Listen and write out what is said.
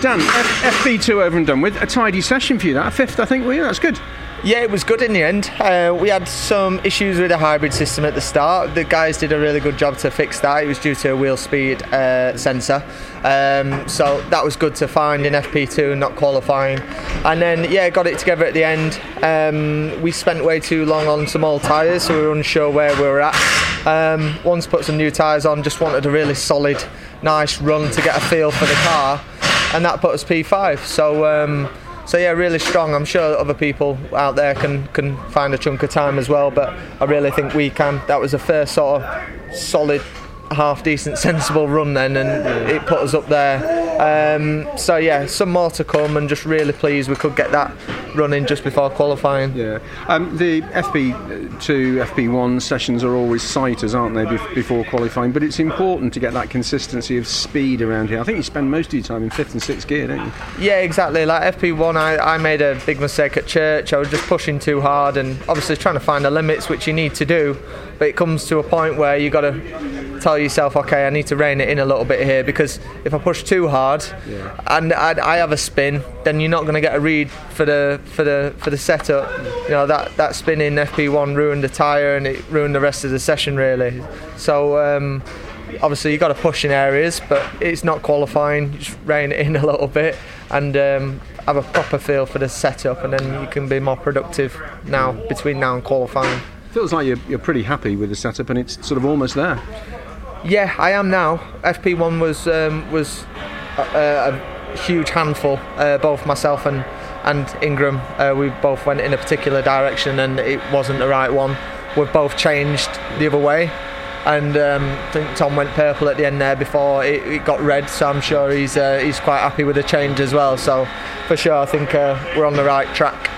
Dan, F- FP2 over and done with. A tidy session for you, that. Fifth, I think, were you? That's good. Yeah, it was good in the end. Uh, we had some issues with the hybrid system at the start. The guys did a really good job to fix that. It was due to a wheel speed uh, sensor. Um, so that was good to find in FP2, and not qualifying. And then, yeah, got it together at the end. Um, we spent way too long on some old tyres, so we were unsure where we were at. Um, once put some new tyres on, just wanted a really solid, nice run to get a feel for the car. And that put us P5. So, um, so yeah, really strong. I'm sure other people out there can can find a chunk of time as well, but I really think we can. That was the first sort of solid half decent, sensible run then, and it put us up there. Um, so yeah, some more to come, and just really pleased we could get that running just before qualifying. Yeah. Um, the FP2, FP1 sessions are always sighters, aren't they, before qualifying? But it's important to get that consistency of speed around here. I think you spend most of your time in fifth and sixth gear, don't you? Yeah, exactly. Like FP1, I, I made a big mistake at church. I was just pushing too hard, and obviously trying to find the limits, which you need to do. But it comes to a point where you got to tell yourself, okay, I need to rein it in a little bit here because if I push too hard yeah. and I, I, have a spin, then you're not going to get a read for the for the for the setup. You know that that spin in FP1 ruined the tyre and it ruined the rest of the session really. So. Um, obviously, you've got to push in areas, but it's not qualifying. Just rein it in a little bit and um, have a proper feel for the setup, and then you can be more productive now between now and qualifying. Feels like you're, you're pretty happy with the setup, and it's sort of almost there. Yeah, I am now. FP1 was um, was a, a, huge handful. Uh, both myself and and Ingram, uh, we both went in a particular direction, and it wasn't the right one. We've both changed the other way, and um, I think Tom went purple at the end there before it, it got red. So I'm sure he's uh, he's quite happy with the change as well. So for sure, I think uh, we're on the right track.